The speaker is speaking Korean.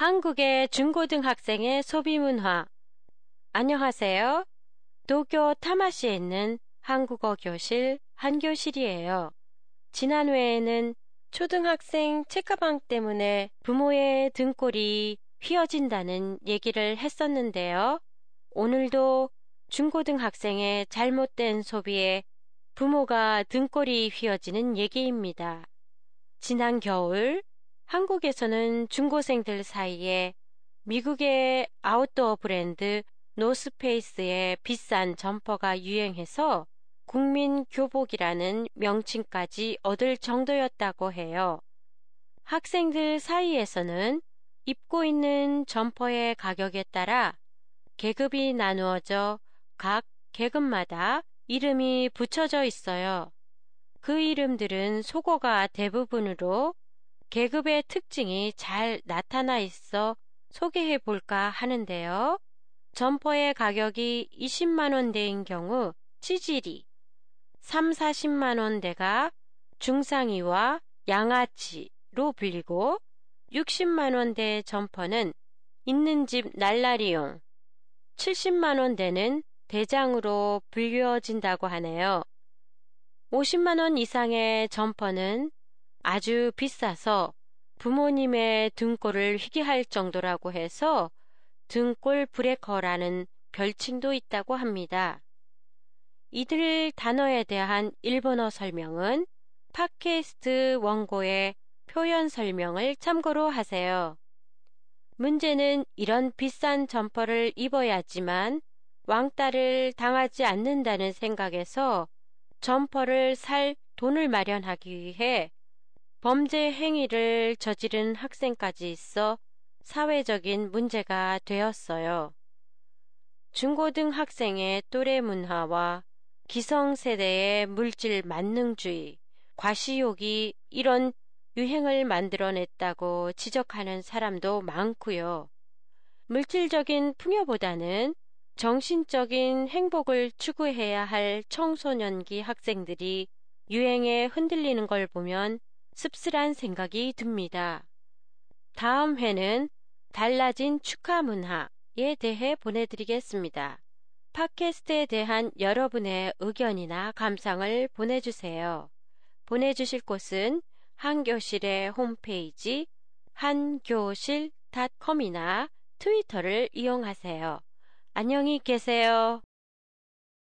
한국의 중고등학생의 소비 문화. 안녕하세요. 도쿄 타마시에 있는 한국어 교실 한교실이에요. 지난 회에는 초등학생 책가방 때문에 부모의 등골이 휘어진다는 얘기를 했었는데요. 오늘도 중고등학생의 잘못된 소비에 부모가 등골이 휘어지는 얘기입니다. 지난 겨울 한국에서는 중고생들 사이에 미국의 아웃도어 브랜드 노스페이스의 비싼 점퍼가 유행해서 국민 교복이라는 명칭까지 얻을 정도였다고 해요. 학생들 사이에서는 입고 있는 점퍼의 가격에 따라 계급이 나누어져 각 계급마다 이름이 붙여져 있어요. 그 이름들은 속어가 대부분으로 계급의 특징이 잘 나타나 있어 소개해 볼까 하는데요. 점퍼의 가격이 20만 원대인 경우 치질이, 3, 40만 원대가 중상이와 양아치로 불리고 60만 원대 점퍼는 있는 집 날라리용, 70만 원대는 대장으로 불려진다고 하네요. 50만 원 이상의 점퍼는 아주 비싸서 부모님의 등골을 휘게 할 정도라고 해서 등골 브레커라는 별칭도 있다고 합니다. 이들 단어에 대한 일본어 설명은 팟캐스트 원고의 표현 설명을 참고로 하세요. 문제는 이런 비싼 점퍼를 입어야지만 왕따를 당하지 않는다는 생각에서 점퍼를 살 돈을 마련하기 위해 범죄 행위를 저지른 학생까지 있어 사회적인 문제가 되었어요. 중고등 학생의 또래 문화와 기성세대의 물질 만능주의, 과시욕이 이런 유행을 만들어냈다고 지적하는 사람도 많고요. 물질적인 풍요보다는 정신적인 행복을 추구해야 할 청소년기 학생들이 유행에 흔들리는 걸 보면 씁쓸한 생각이 듭니다. 다음 회는 달라진 축하 문화에 대해 보내드리겠습니다. 팟캐스트에 대한 여러분의 의견이나 감상을 보내주세요. 보내주실 곳은 한교실의 홈페이지 한교실닷컴이나 트위터를 이용하세요. 안녕히 계세요.